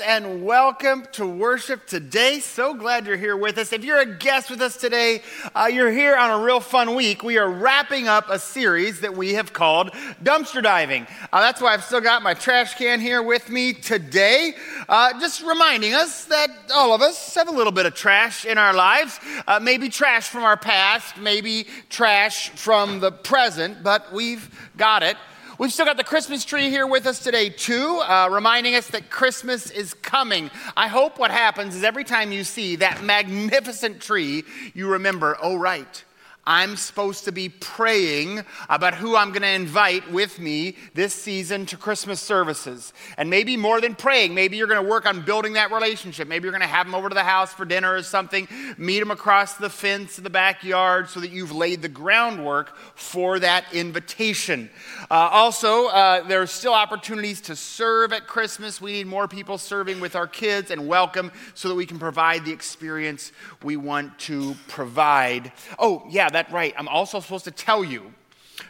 And welcome to worship today. So glad you're here with us. If you're a guest with us today, uh, you're here on a real fun week. We are wrapping up a series that we have called Dumpster Diving. Uh, that's why I've still got my trash can here with me today. Uh, just reminding us that all of us have a little bit of trash in our lives. Uh, maybe trash from our past, maybe trash from the present, but we've got it. We've still got the Christmas tree here with us today, too, uh, reminding us that Christmas is coming. I hope what happens is every time you see that magnificent tree, you remember, oh, right, I'm supposed to be praying about who I'm going to invite with me this season to Christmas services. And maybe more than praying, maybe you're going to work on building that relationship. Maybe you're going to have them over to the house for dinner or something, meet them across the fence in the backyard so that you've laid the groundwork for that invitation. Uh, also, uh, there are still opportunities to serve at Christmas. We need more people serving with our kids and welcome so that we can provide the experience we want to provide. Oh, yeah, that that right. I'm also supposed to tell you.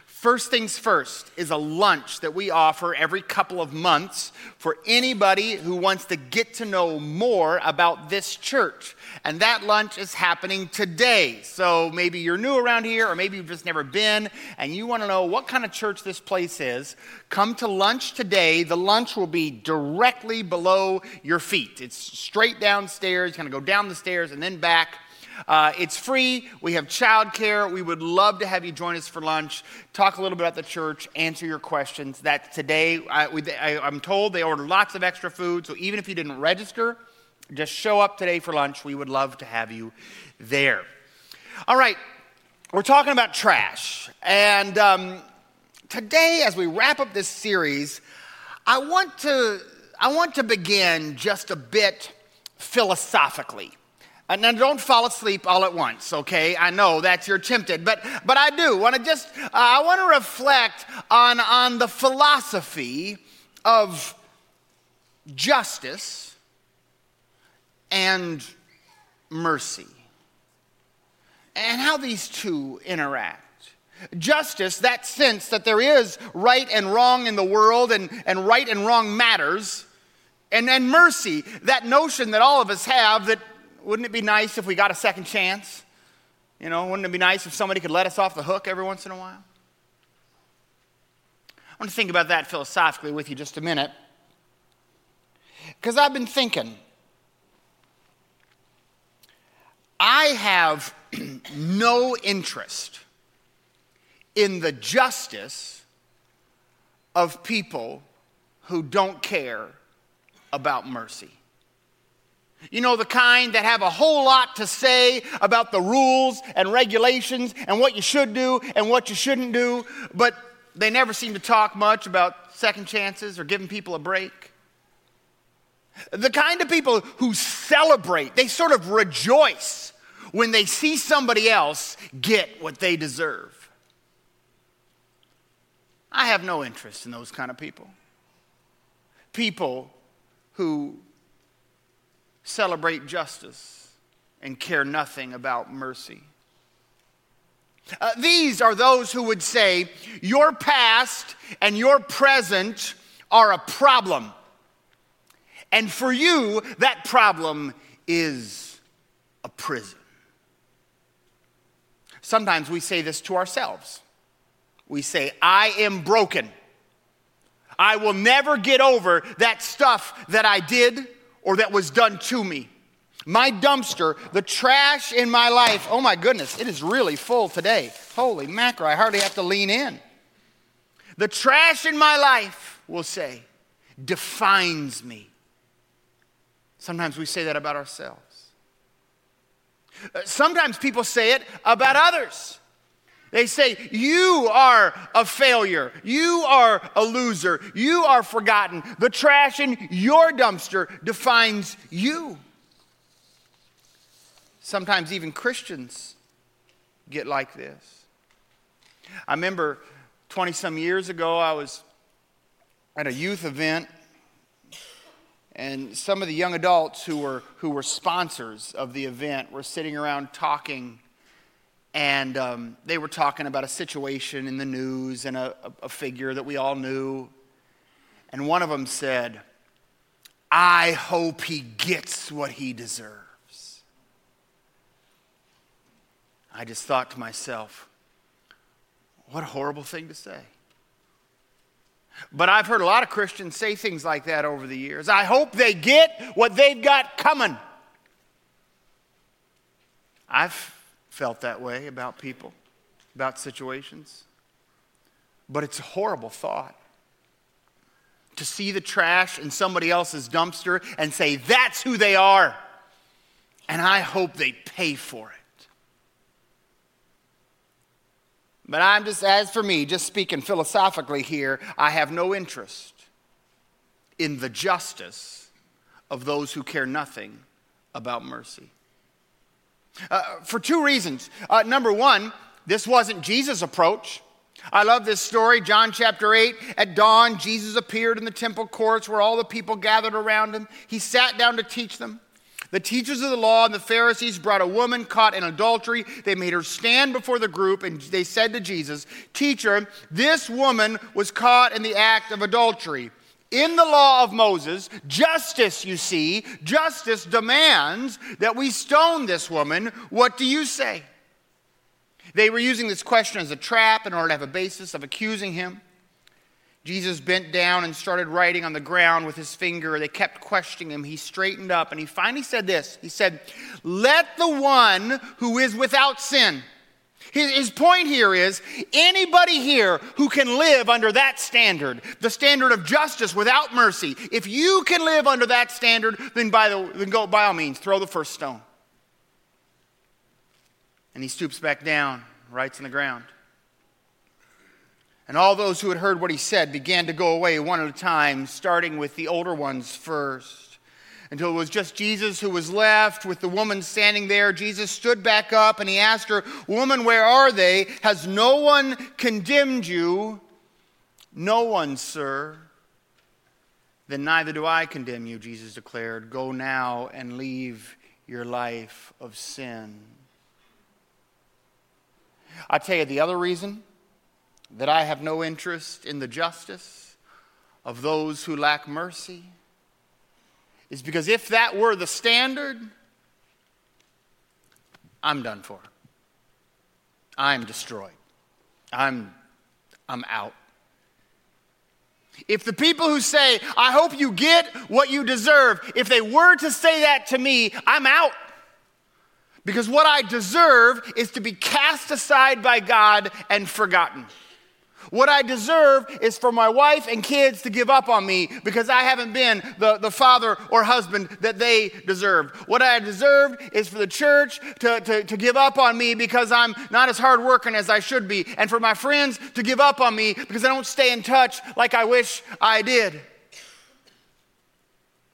First things first is a lunch that we offer every couple of months for anybody who wants to get to know more about this church. And that lunch is happening today. So maybe you're new around here, or maybe you've just never been, and you want to know what kind of church this place is. Come to lunch today. The lunch will be directly below your feet. It's straight downstairs. You're going to go down the stairs and then back uh, it's free. We have childcare. We would love to have you join us for lunch, talk a little bit about the church, answer your questions. That today, I, we, I, I'm told they ordered lots of extra food. So even if you didn't register, just show up today for lunch. We would love to have you there. All right, we're talking about trash. And um, today, as we wrap up this series, I want to, I want to begin just a bit philosophically. Uh, now, don't fall asleep all at once, okay? I know that you're tempted, but, but I do want to just, uh, I want to reflect on, on the philosophy of justice and mercy and how these two interact. Justice, that sense that there is right and wrong in the world and, and right and wrong matters. And, and mercy, that notion that all of us have that wouldn't it be nice if we got a second chance? You know, wouldn't it be nice if somebody could let us off the hook every once in a while? I want to think about that philosophically with you just a minute. Because I've been thinking, I have no interest in the justice of people who don't care about mercy. You know, the kind that have a whole lot to say about the rules and regulations and what you should do and what you shouldn't do, but they never seem to talk much about second chances or giving people a break. The kind of people who celebrate, they sort of rejoice when they see somebody else get what they deserve. I have no interest in those kind of people. People who celebrate justice and care nothing about mercy. Uh, these are those who would say, Your past and your present are a problem. And for you, that problem is a prison. Sometimes we say this to ourselves. We say, I am broken. I will never get over that stuff that I did or that was done to me. My dumpster, the trash in my life, oh my goodness, it is really full today. Holy macro, I hardly have to lean in. The trash in my life, we'll say, defines me. Sometimes we say that about ourselves. Uh, sometimes people say it about others. They say, You are a failure. You are a loser. You are forgotten. The trash in your dumpster defines you. Sometimes even Christians get like this. I remember 20 some years ago, I was at a youth event, and some of the young adults who were, who were sponsors of the event were sitting around talking and um, they were talking about a situation in the news and a, a figure that we all knew. And one of them said, I hope he gets what he deserves. I just thought to myself, what a horrible thing to say. But I've heard a lot of Christians say things like that over the years. I hope they get what they've got coming. I've felt that way about people, about situations. But it's a horrible thought to see the trash in somebody else's dumpster and say, that's who they are. And I hope they pay for it. But I'm just, as for me, just speaking philosophically here, I have no interest in the justice of those who care nothing about mercy. Uh, for two reasons. Uh, number one, this wasn't Jesus' approach. I love this story, John chapter 8. At dawn, Jesus appeared in the temple courts where all the people gathered around him. He sat down to teach them. The teachers of the law and the Pharisees brought a woman caught in adultery. They made her stand before the group and they said to Jesus, Teacher, this woman was caught in the act of adultery. In the law of Moses, justice, you see, justice demands that we stone this woman. What do you say? They were using this question as a trap in order to have a basis of accusing him. Jesus bent down and started writing on the ground with his finger. They kept questioning him. He straightened up and he finally said this He said, Let the one who is without sin. His, his point here is anybody here who can live under that standard, the standard of justice without mercy, if you can live under that standard, then by, the, then go, by all means, throw the first stone. And he stoops back down, writes on the ground. And all those who had heard what he said began to go away one at a time, starting with the older ones first. Until it was just Jesus who was left with the woman standing there. Jesus stood back up and he asked her, Woman, where are they? Has no one condemned you? No one, sir. Then neither do I condemn you, Jesus declared. Go now and leave your life of sin. I tell you the other reason that I have no interest in the justice of those who lack mercy is because if that were the standard, I'm done for. I'm destroyed. I'm, I'm out. If the people who say, I hope you get what you deserve, if they were to say that to me, I'm out. Because what I deserve is to be cast aside by God and forgotten. What I deserve is for my wife and kids to give up on me because I haven't been the, the father or husband that they deserved. What I deserve is for the church to, to, to give up on me because I'm not as hardworking as I should be, and for my friends to give up on me because I don't stay in touch like I wish I did.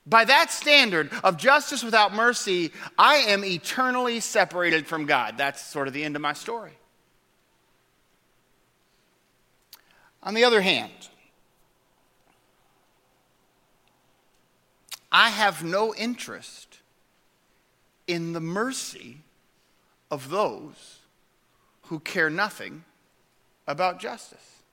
By that standard of justice without mercy, I am eternally separated from God. That's sort of the end of my story. On the other hand, I have no interest in the mercy of those who care nothing about justice.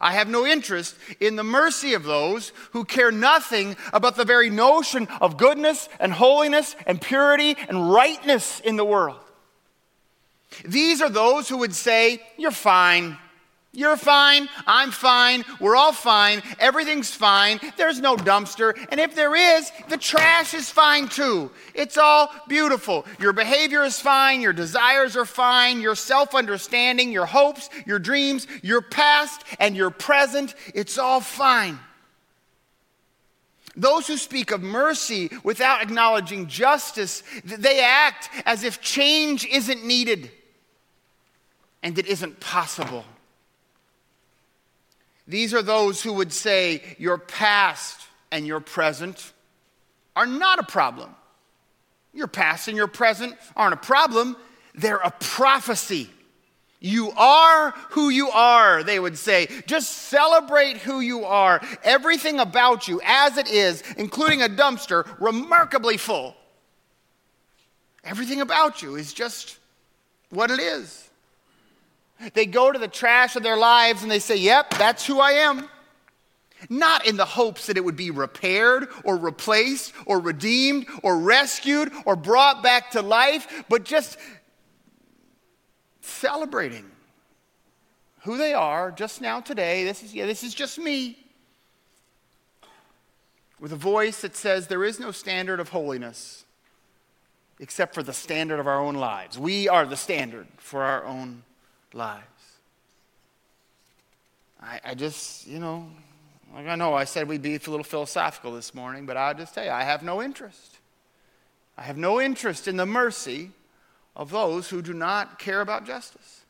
I have no interest in the mercy of those who care nothing about the very notion of goodness and holiness and purity and rightness in the world. These are those who would say, You're fine. You're fine. I'm fine. We're all fine. Everything's fine. There's no dumpster. And if there is, the trash is fine too. It's all beautiful. Your behavior is fine. Your desires are fine. Your self understanding, your hopes, your dreams, your past, and your present, it's all fine. Those who speak of mercy without acknowledging justice, they act as if change isn't needed and it isn't possible. These are those who would say your past and your present are not a problem. Your past and your present aren't a problem, they're a prophecy. You are who you are, they would say. Just celebrate who you are. Everything about you, as it is, including a dumpster, remarkably full. Everything about you is just what it is. They go to the trash of their lives and they say, Yep, that's who I am. not in the hopes that it would be repaired or replaced or redeemed or rescued or brought back to life, but just celebrating who they are just now today. This is, yeah, this is just me. With a voice that says, There is no standard of holiness except for the standard of our own lives. We are the standard for our own lives. I, I just, you know, like I know I said we'd be a little philosophical this morning, but I'll just tell you, I have no interest. I have no interest in the mercy of those who do not care about justice.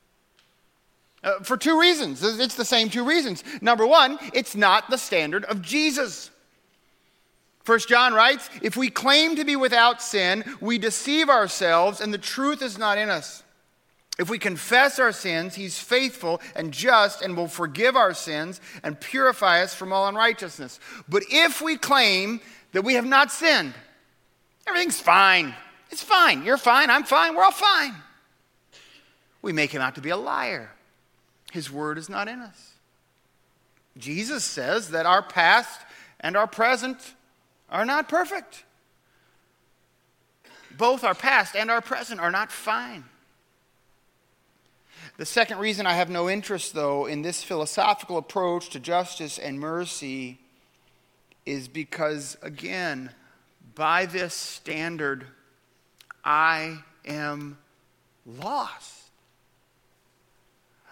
Uh, for two reasons. It's the same two reasons. Number one, it's not the standard of Jesus. First John writes, if we claim to be without sin, we deceive ourselves and the truth is not in us. If we confess our sins, he's faithful and just and will forgive our sins and purify us from all unrighteousness. But if we claim that we have not sinned, everything's fine. It's fine. You're fine. I'm fine. We're all fine. We make him out to be a liar. His word is not in us. Jesus says that our past and our present are not perfect. Both our past and our present are not fine. The second reason I have no interest, though, in this philosophical approach to justice and mercy is because, again, by this standard, I am lost.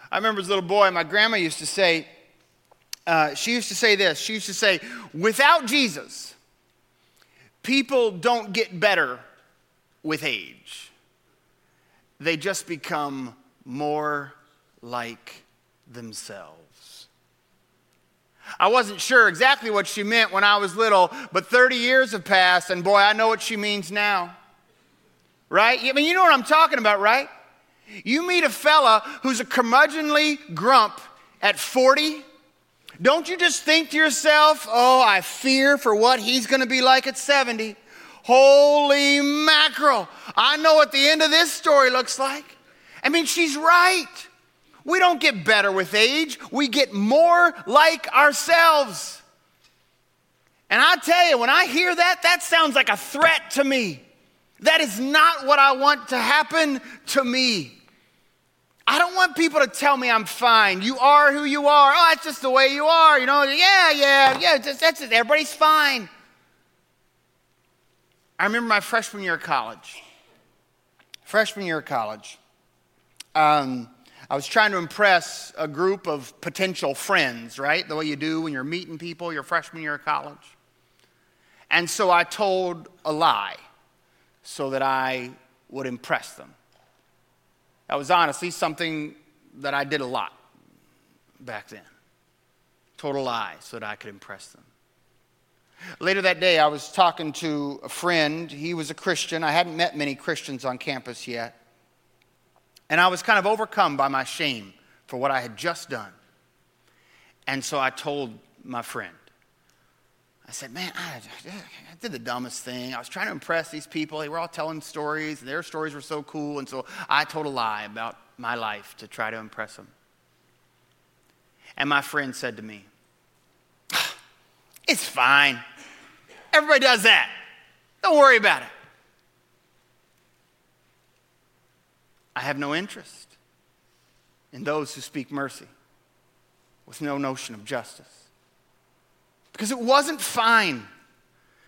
I remember as a little boy, my grandma used to say, uh, she used to say this. She used to say, without Jesus, people don't get better with age, they just become more like themselves. I wasn't sure exactly what she meant when I was little, but 30 years have passed, and boy, I know what she means now. Right? I mean, you know what I'm talking about, right? You meet a fella who's a curmudgeonly grump at 40. Don't you just think to yourself, oh, I fear for what he's going to be like at 70? Holy mackerel. I know what the end of this story looks like. I mean, she's right. We don't get better with age, we get more like ourselves. And I tell you, when I hear that, that sounds like a threat to me. That is not what I want to happen to me. I don't want people to tell me I'm fine. You are who you are. Oh, that's just the way you are. You know, yeah, yeah, yeah, just, that's just, everybody's fine. I remember my freshman year of college. Freshman year of college. Um, I was trying to impress a group of potential friends, right? The way you do when you're meeting people your freshman year of college. And so I told a lie so that I would impress them. That was honestly something that I did a lot back then. Told a lie so that I could impress them. Later that day, I was talking to a friend. He was a Christian. I hadn't met many Christians on campus yet. And I was kind of overcome by my shame for what I had just done. And so I told my friend, I said, Man, I, I, did the dumbest thing. I was trying to impress these people. They were all telling stories, and their stories were so cool. And so I told a lie about my life to try to impress them. And my friend said to me, ah, It's fine. Everybody does that. Don't worry about it. I have no interest in those who speak mercy with no notion of justice. Because it wasn't fine.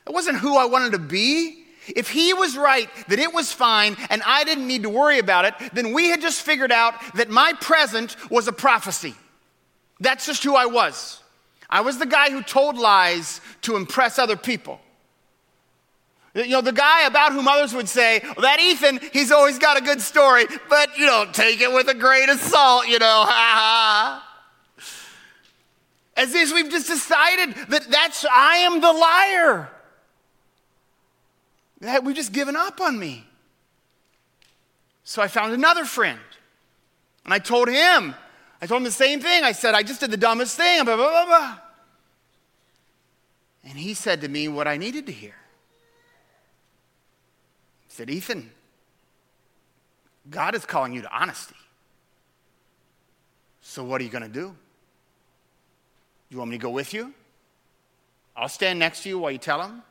It wasn't who I wanted to be. If he was right that it was fine and I didn't need to worry about it, then we had just figured out that my present was a prophecy. That's just who I was. I was the guy who told lies to impress other people. You know, the guy about whom others would say, well, that Ethan, he's always got a good story, but you don't take it with a grain of salt, you know, ha ha. As if we've just decided that that's, I am the liar. That we've just given up on me. So I found another friend. And I told him, I told him the same thing. I said, I just did the dumbest thing, blah, blah, blah, blah. And he said to me what I needed to hear said, Ethan, God is calling you to honesty. So what are you going to do? You want me to go with you? I'll stand next to you while you tell him.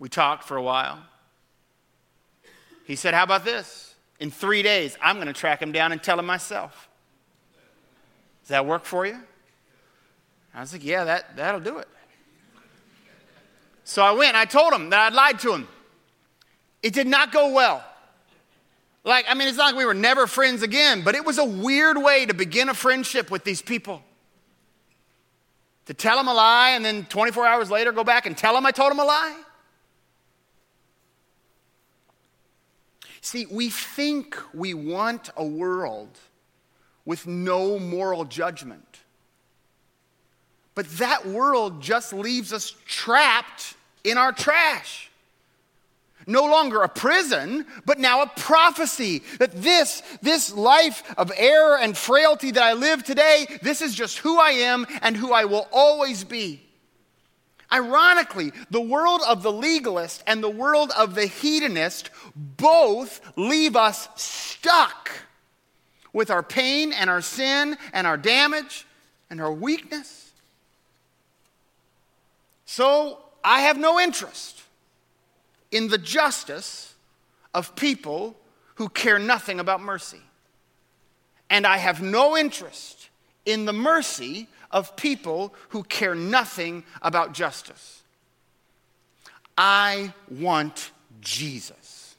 We talked for a while. He said, How about this? In three days, I'm going to track him down and tell him myself. Does that work for you? I was like, Yeah, that, that'll do it. So I went I told him that I'd lied to him. It did not go well. Like, I mean, it's not like we were never friends again, but it was a weird way to begin a friendship with these people. To tell them a lie and then 24 hours later go back and tell them I told them a lie. See, we think we want a world with no moral judgment. But that world just leaves us trapped in our trash. No longer a prison, but now a prophecy that this, this life of error and frailty that I live today, this is just who I am and who I will always be. Ironically, the world of the legalist and the world of the hedonist both leave us stuck with our pain and our sin and our damage and our weakness. So I have no interest in the justice of people who care nothing about mercy. And I have no interest in the mercy of people who care nothing about justice. I want Jesus.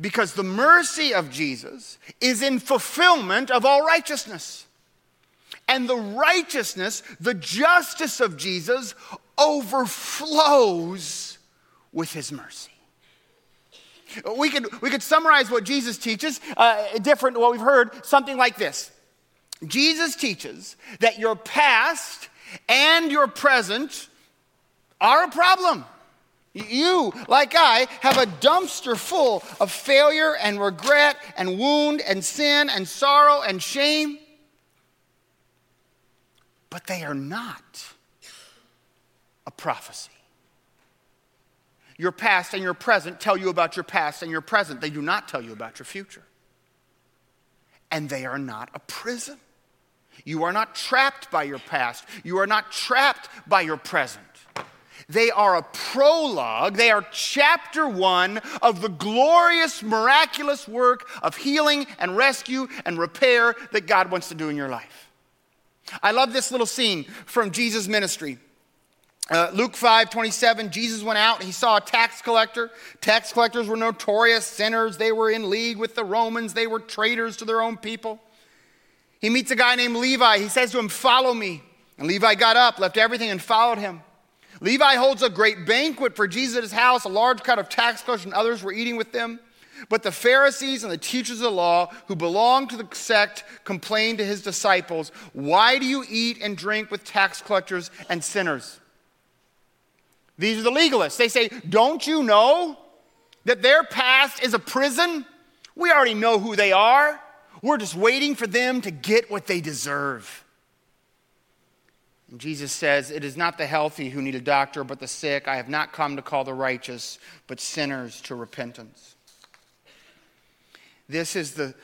Because the mercy of Jesus is in fulfillment of all righteousness. And the righteousness, the justice of Jesus overflows with his mercy. We could, we could summarize what Jesus teaches, uh, different to what we've heard, something like this Jesus teaches that your past and your present are a problem. You, like I, have a dumpster full of failure and regret and wound and sin and sorrow and shame. But they are not a prophecy. Your past and your present tell you about your past and your present. They do not tell you about your future. And they are not a prison. You are not trapped by your past. You are not trapped by your present. They are a prologue, they are chapter one of the glorious, miraculous work of healing and rescue and repair that God wants to do in your life. I love this little scene from Jesus' ministry. Uh, Luke 5 27, Jesus went out. He saw a tax collector. Tax collectors were notorious sinners. They were in league with the Romans, they were traitors to their own people. He meets a guy named Levi. He says to him, Follow me. And Levi got up, left everything, and followed him. Levi holds a great banquet for Jesus at his house. A large crowd of tax collectors and others were eating with them. But the Pharisees and the teachers of the law who belonged to the sect complained to his disciples, Why do you eat and drink with tax collectors and sinners? These are the legalists. They say, Don't you know that their past is a prison? We already know who they are. We're just waiting for them to get what they deserve. And Jesus says, It is not the healthy who need a doctor, but the sick. I have not come to call the righteous, but sinners to repentance. This is the,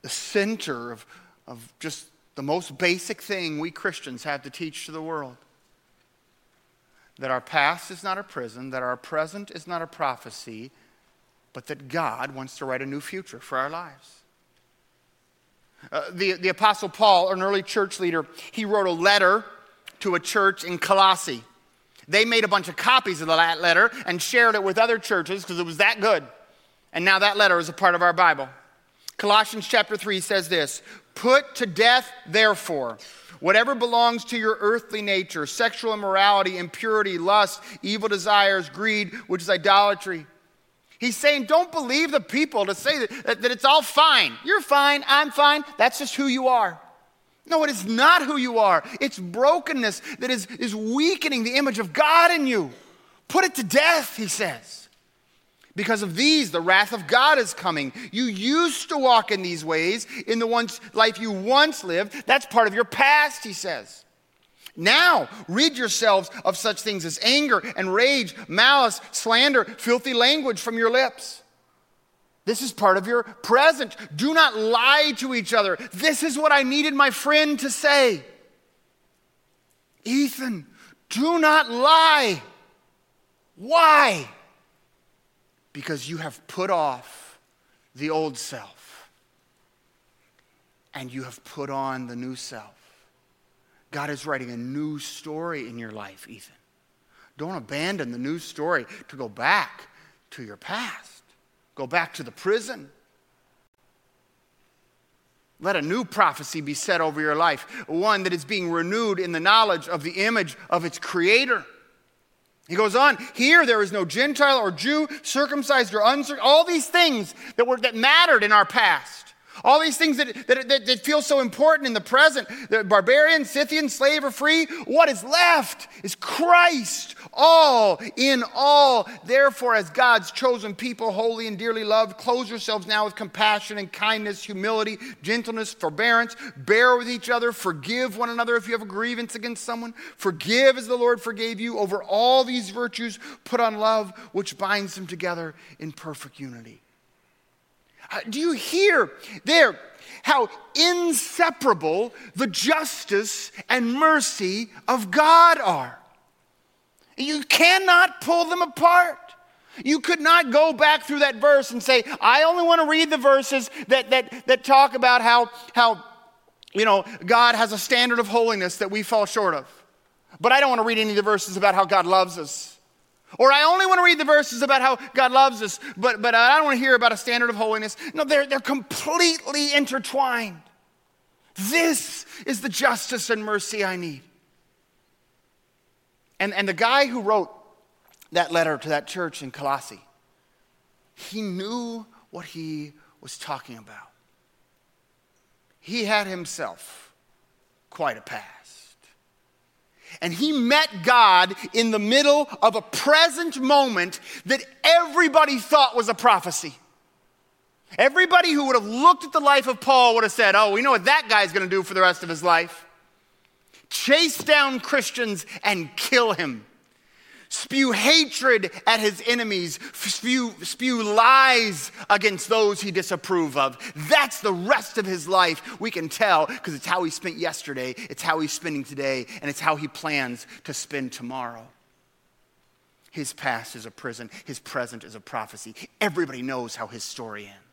the center of, of just the most basic thing we Christians have to teach to the world that our past is not a prison, that our present is not a prophecy, but that God wants to write a new future for our lives. Uh, the, the Apostle Paul, an early church leader, he wrote a letter to a church in Colossae. They made a bunch of copies of that letter and shared it with other churches because it was that good. And now that letter is a part of our Bible. Colossians chapter 3 says this Put to death, therefore, whatever belongs to your earthly nature sexual immorality, impurity, lust, evil desires, greed, which is idolatry. He's saying, don't believe the people to say that, that, that, it's all fine. You're fine, I'm fine. That's just who you are. No, it is not who you are. It's brokenness that is, is weakening the image of God in you. Put it to death, he says. Because of these, the wrath of God is coming. You used to walk in these ways in the once, life you once lived. That's part of your past, he says. Now, rid yourselves of such things as anger and rage, malice, slander, filthy language from your lips. This is part of your present. Do not lie to each other. This is what I needed my friend to say. Ethan, do not lie. Why? Because you have put off the old self and you have put on the new self. God is writing a new story in your life, Ethan. Don't abandon the new story to go back to your past, go back to the prison. Let a new prophecy be set over your life, one that is being renewed in the knowledge of the image of its creator. He goes on, here there is no Gentile or Jew, circumcised or uncircumcised, all these things that, were, that mattered in our past. All these things that, that, that, that, feel so important in the present the barbarian, Scythian, slave, or free what is left is Christ, all in all. Therefore, as God's chosen people, holy and dearly loved, clothe yourselves now with compassion and kindness, humility, gentleness, forbearance. Bear with each other. Forgive one another if you have a grievance against someone. Forgive as the Lord forgave you. Over all these virtues, put on love, which binds them together in perfect unity. Uh, do you hear there how inseparable the justice and mercy of God are? You cannot pull them apart. You could not go back through that verse and say, I only want to read the verses that, that, that talk about how, how, you know, God has a standard of holiness that we fall short of. But I don't want to read any of the verses about how God loves us. Or I only want to read the verses about how God loves us, but, but I don't want to hear about a standard of holiness. No, they're, they're completely intertwined. This is the justice and mercy I need. And, and the guy who wrote that letter to that church in Colossae, he knew what he was talking about. He had himself quite a past. And he met God in the middle of a present moment that everybody thought was a prophecy. Everybody who would have looked at the life of Paul would have said, Oh, we know what that guy's going to do for the rest of his life chase down Christians and kill him spew hatred at his enemies, spew, spew lies against those he disapprove of. That's the rest of his life. We can tell because it's how he spent yesterday, it's how he's spending today, and it's how he plans to spend tomorrow. His past is a prison, his present is a prophecy. Everybody knows how his story ends.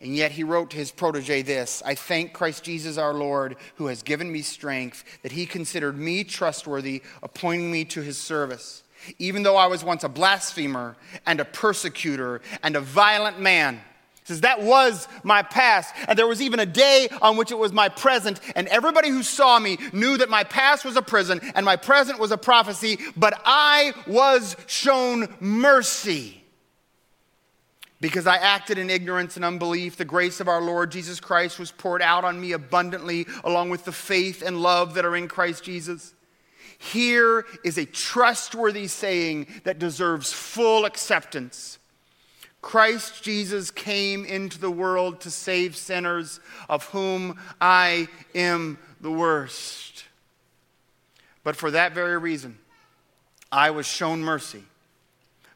And yet he wrote to his protege this I thank Christ Jesus our Lord, who has given me strength, that he considered me trustworthy, appointing me to his service. Even though I was once a blasphemer and a persecutor and a violent man. He says, That was my past. And there was even a day on which it was my present. And everybody who saw me knew that my past was a prison and my present was a prophecy, but I was shown mercy because I acted in ignorance and unbelief, the grace of our Lord Jesus Christ was poured out on me abundantly, along with the faith and love that are in Christ Jesus. Here is a trustworthy saying that deserves full acceptance. Christ Jesus came into the world to save sinners, of whom I am the worst. But for that very reason, I was shown mercy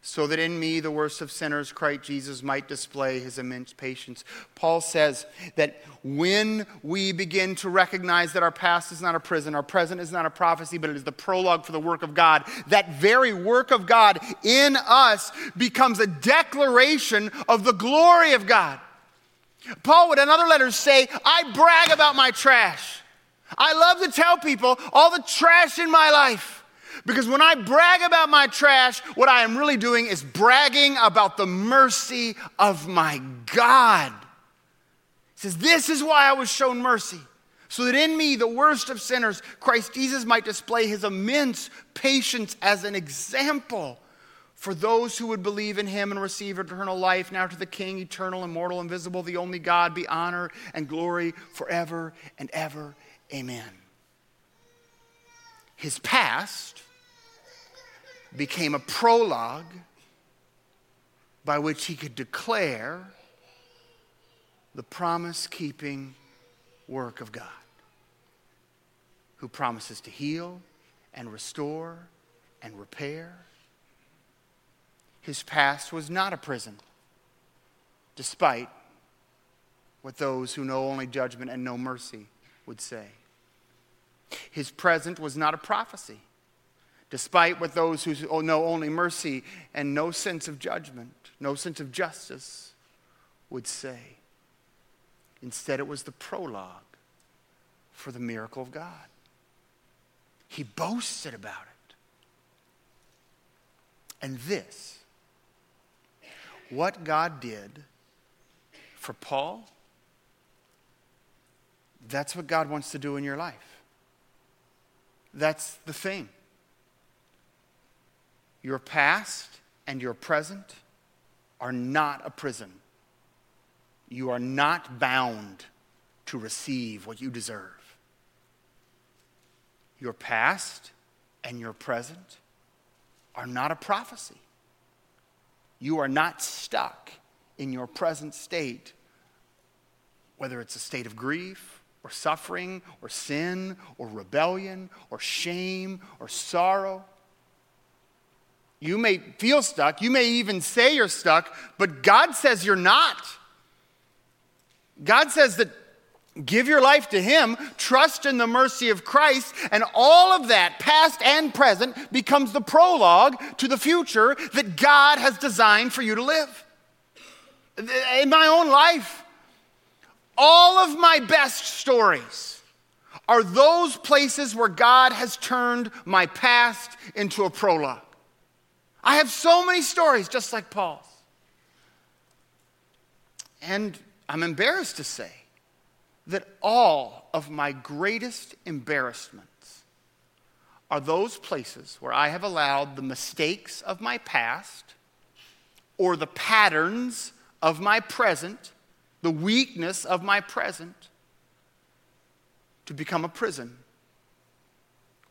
so that in me, the worst of sinners, Christ Jesus might display his immense patience. Paul says that when we begin to recognize that our past is not a prison, our present is not a prophecy, but it is the prologue for the work of God, that very work of God in us becomes a declaration of the glory of God. Paul would in other letters say, I brag about my trash. I love to tell people all the trash in my life. Because when I brag about my trash, what I am really doing is bragging about the mercy of my God. He says, This is why I was shown mercy, so that in me, the worst of sinners, Christ Jesus might display his immense patience as an example for those who would believe in him and receive eternal life. Now to the King, eternal, immortal, invisible, the only God, be honor and glory forever and ever. Amen. His past became a prologue by which he could declare the promise keeping work of God, who promises to heal and restore and repair. His past was not a prison, despite what those who know only judgment and no mercy would say. His present was not a prophecy, despite what those who oh, know only mercy and no sense of judgment, no sense of justice would say. Instead, it was the prologue for the miracle of God. He boasted about it. And this, what God did for Paul, that's what God wants to do in your life. That's the thing. Your past and your present are not a prison. You are not bound to receive what you deserve. Your past and your present are not a prophecy. You are not stuck in your present state, whether it's a state of grief or suffering or sin or rebellion or shame or sorrow. You may feel stuck. You may even say you're stuck, but God says you're not. God says that give your life to Him, trust in the mercy of Christ, and all of that, past and present, becomes the prologue to the future that God has designed for you to live. In my own life, all of my best stories are those places where God has turned my past into a prologue. I have so many stories just like Paul's. And I'm embarrassed to say that all of my greatest embarrassments are those places where I have allowed the mistakes of my past or the patterns of my present, the weakness of my present, to become a prison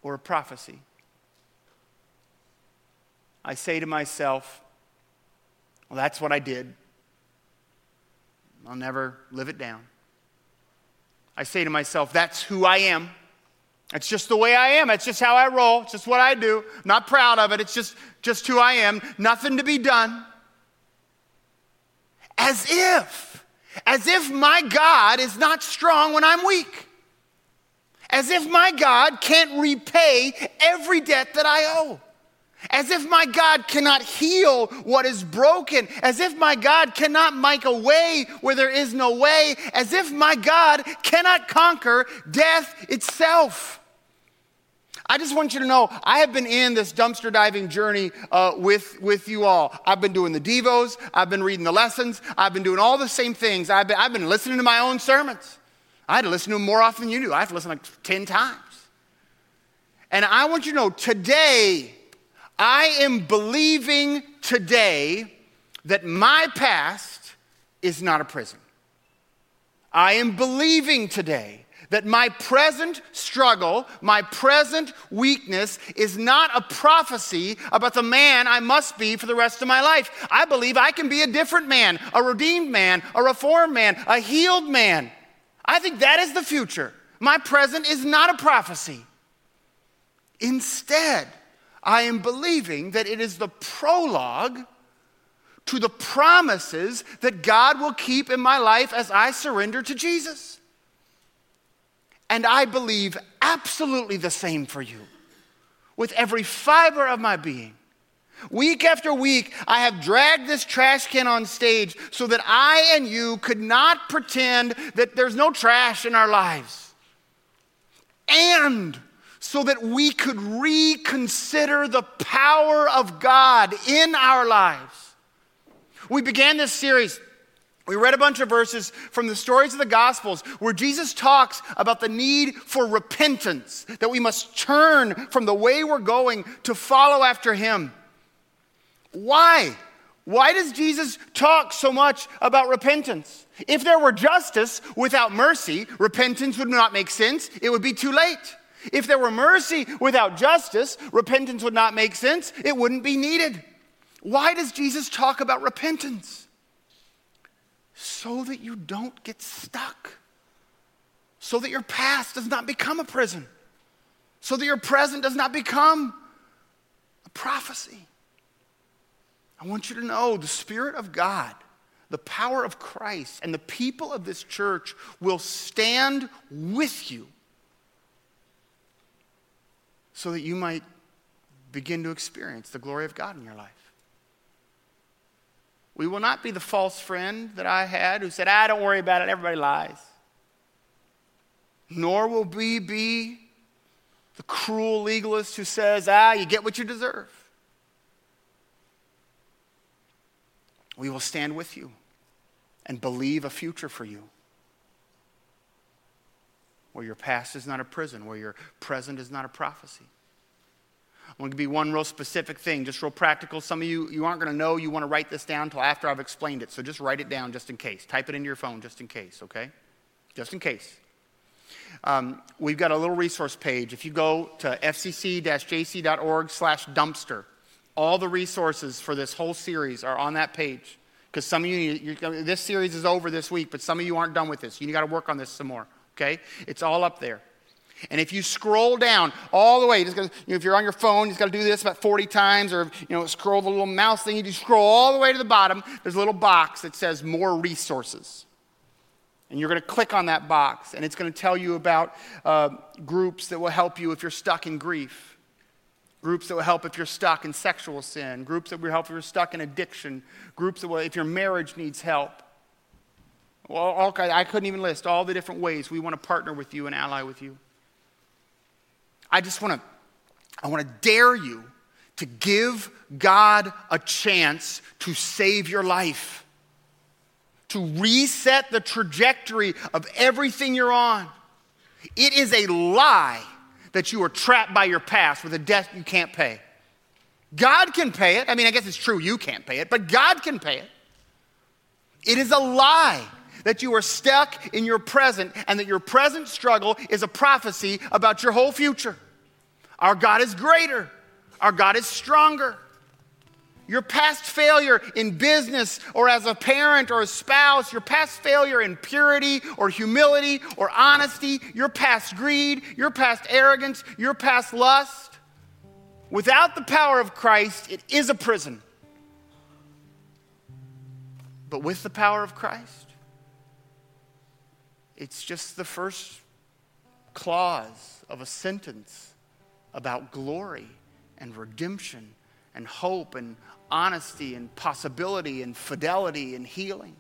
or a prophecy. I say to myself, well, that's what I did. I'll never live it down. I say to myself, that's who I am. It's just the way I am. It's just how I roll. It's just what I do. I'm not proud of it. It's just, just who I am. Nothing to be done. As if, as if my God is not strong when I'm weak. As if my God can't repay every debt that I owe. As if my God cannot heal what is broken. As if my God cannot make a way where there is no way. As if my God cannot conquer death itself. I just want you to know I have been in this dumpster diving journey uh, with, with you all. I've been doing the Devos, I've been reading the lessons, I've been doing all the same things. I've been, I've been listening to my own sermons. I had to listen to them more often than you do. I have to listen like 10 times. And I want you to know today, I am believing today that my past is not a prison. I am believing today that my present struggle, my present weakness is not a prophecy about the man I must be for the rest of my life. I believe I can be a different man, a redeemed man, a reformed man, a healed man. I think that is the future. My present is not a prophecy. Instead, I am believing that it is the prologue to the promises that God will keep in my life as I surrender to Jesus. And I believe absolutely the same for you with every fiber of my being. Week after week, I have dragged this trash can on stage so that I and you could not pretend that there's no trash in our lives. And so that we could reconsider the power of God in our lives. We began this series. We read a bunch of verses from the stories of the Gospels where Jesus talks about the need for repentance, that we must turn from the way we're going to follow after Him. Why? Why does Jesus talk so much about repentance? If there were justice without mercy, repentance would not make sense. It would be too late. If there were mercy without justice, repentance would not make sense. It wouldn't be needed. Why does Jesus talk about repentance? So that you don't get stuck. So that your past does not become a prison. So that your present does not become a prophecy. I want you to know the Spirit of God, the power of Christ, and the people of this church will stand with you so that you might begin to experience the glory of God in your life. We will not be the false friend that I had who said, ah, don't worry about it, everybody lies. Nor will we be the cruel legalist who says, ah, you get what you deserve. We will stand with you and believe a future for you where your past is not a prison, where your present is not a prophecy. I'm going to be one real specific thing, just real practical. Some of you, you aren't going to know you want to write this down until after I've explained it. So just write it down just in case. Type it into your phone just in case, okay? Just in case. Um, we've got a little resource page. If you go to fcc-jc.org slash dumpster, all the resources for this whole series are on that page. Because some of you, this series is over this week, but some of you aren't done with this. You got to work on this some more, okay? It's all up there. And if you scroll down all the way, just gonna, you know, if you're on your phone, you just got to do this about 40 times, or you know, scroll the little mouse thing. You just scroll all the way to the bottom. There's a little box that says "More Resources," and you're going to click on that box, and it's going to tell you about uh, groups that will help you if you're stuck in grief, groups that will help if you're stuck in sexual sin, groups that will help if you're stuck in addiction, groups that will if your marriage needs help. Well, all, I couldn't even list all the different ways we want to partner with you and ally with you. I just want to I want to dare you to give God a chance to save your life, to reset the trajectory of everything you're on. It is a lie that you are trapped by your past with a debt you can't pay. God can pay it. I mean, I guess it's true you can't pay it, but God can pay it. It is a lie that you are stuck in your present and that your present struggle is a prophecy about your whole future. Our God is greater, our God is stronger. Your past failure in business or as a parent or a spouse, your past failure in purity or humility or honesty, your past greed, your past arrogance, your past lust, without the power of Christ, it is a prison. But with the power of Christ, it's just the first clause of a sentence about glory and redemption and hope and honesty and possibility and fidelity and healing.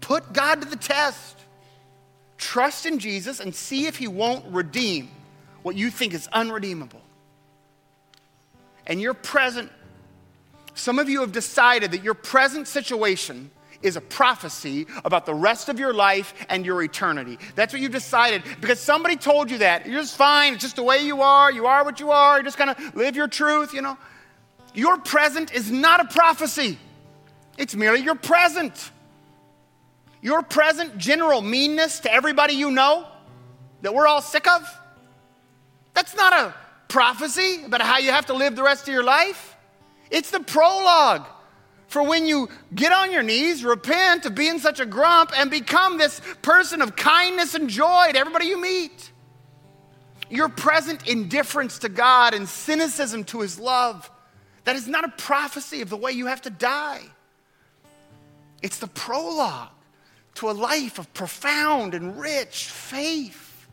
Put God to the test. Trust in Jesus and see if He won't redeem what you think is unredeemable. And your present, some of you have decided that your present situation is a prophecy about the rest of your life and your eternity. That's what you've decided because somebody told you that. You're just fine. It's just the way you are. You are what you are. You just kind of live your truth, you know. Your present is not a prophecy, it's merely your present. Your present general meanness to everybody you know that we're all sick of, that's not a prophecy about how you have to live the rest of your life. It's the prologue for when you get on your knees, repent of being such a grump, and become this person of kindness and joy to everybody you meet. Your present indifference to God and cynicism to His love, that is not a prophecy of the way you have to die. It's the prologue to a life of profound and rich faith.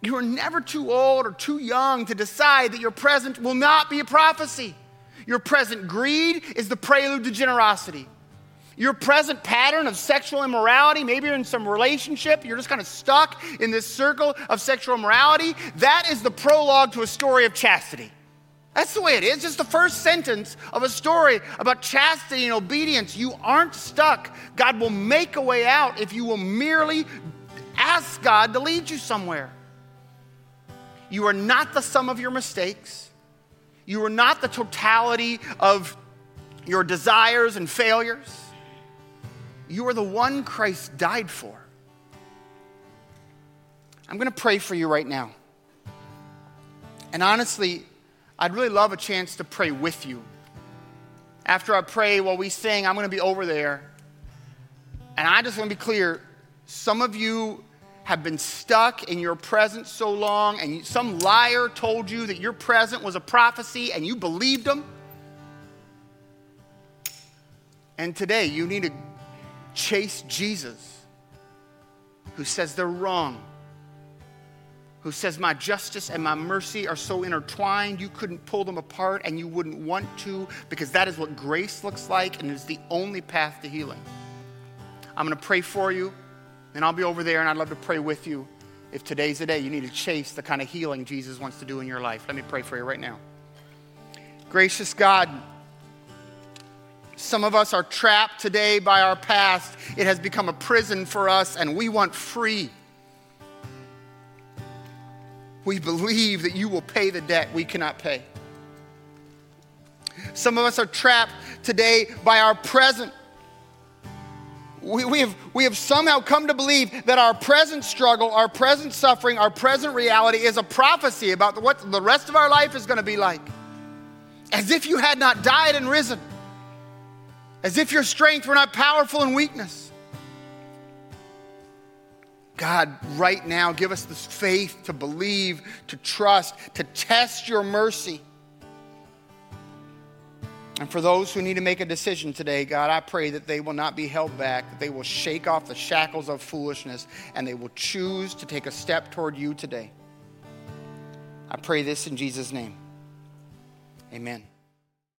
You are never too old or too young to decide that your present will not be a prophecy. Your present greed is the prelude to generosity. Your present pattern of sexual immorality, maybe you're in some relationship, you're just kind of stuck in this circle of sexual immorality, that is the prologue to a story of chastity. That's the way it is. It's just the first sentence of a story about chastity and obedience. You aren't stuck. God will make a way out if you will merely ask God to lead you somewhere. You are not the sum of your mistakes. You are not the totality of your desires and failures. You are the one Christ died for. I'm going to pray for you right now. And honestly, I'd really love a chance to pray with you. After I pray while we sing, I'm going to be over there. And I just want to be clear some of you have been stuck in your presence so long, and some liar told you that your present was a prophecy and you believed them. And today you need to chase Jesus, who says they're wrong. who says, My justice and my mercy are so intertwined, you couldn't pull them apart and you wouldn't want to, because that is what grace looks like and is the only path to healing. I'm going to pray for you, and I'll be over there, and I'd love to pray with you. If today's the day you need to chase the kind of healing Jesus wants to do in your life, let me pray for you right now. Gracious God, some of us are trapped today by our past. It has become a prison for us, and we want free. We believe that you will pay the debt we cannot pay. Some of us are trapped today by our present. We, we, have, we have somehow come to believe that our present struggle, our present suffering, our present reality is a prophecy about what the rest of our life is going to be like. As if you had not died and risen, as if your strength were not powerful in weakness. God, right now, give us this faith to believe, to trust, to test your mercy. And for those who need to make a decision today, God, I pray that they will not be held back, that they will shake off the shackles of foolishness, and they will choose to take a step toward you today. I pray this in Jesus' name. Amen.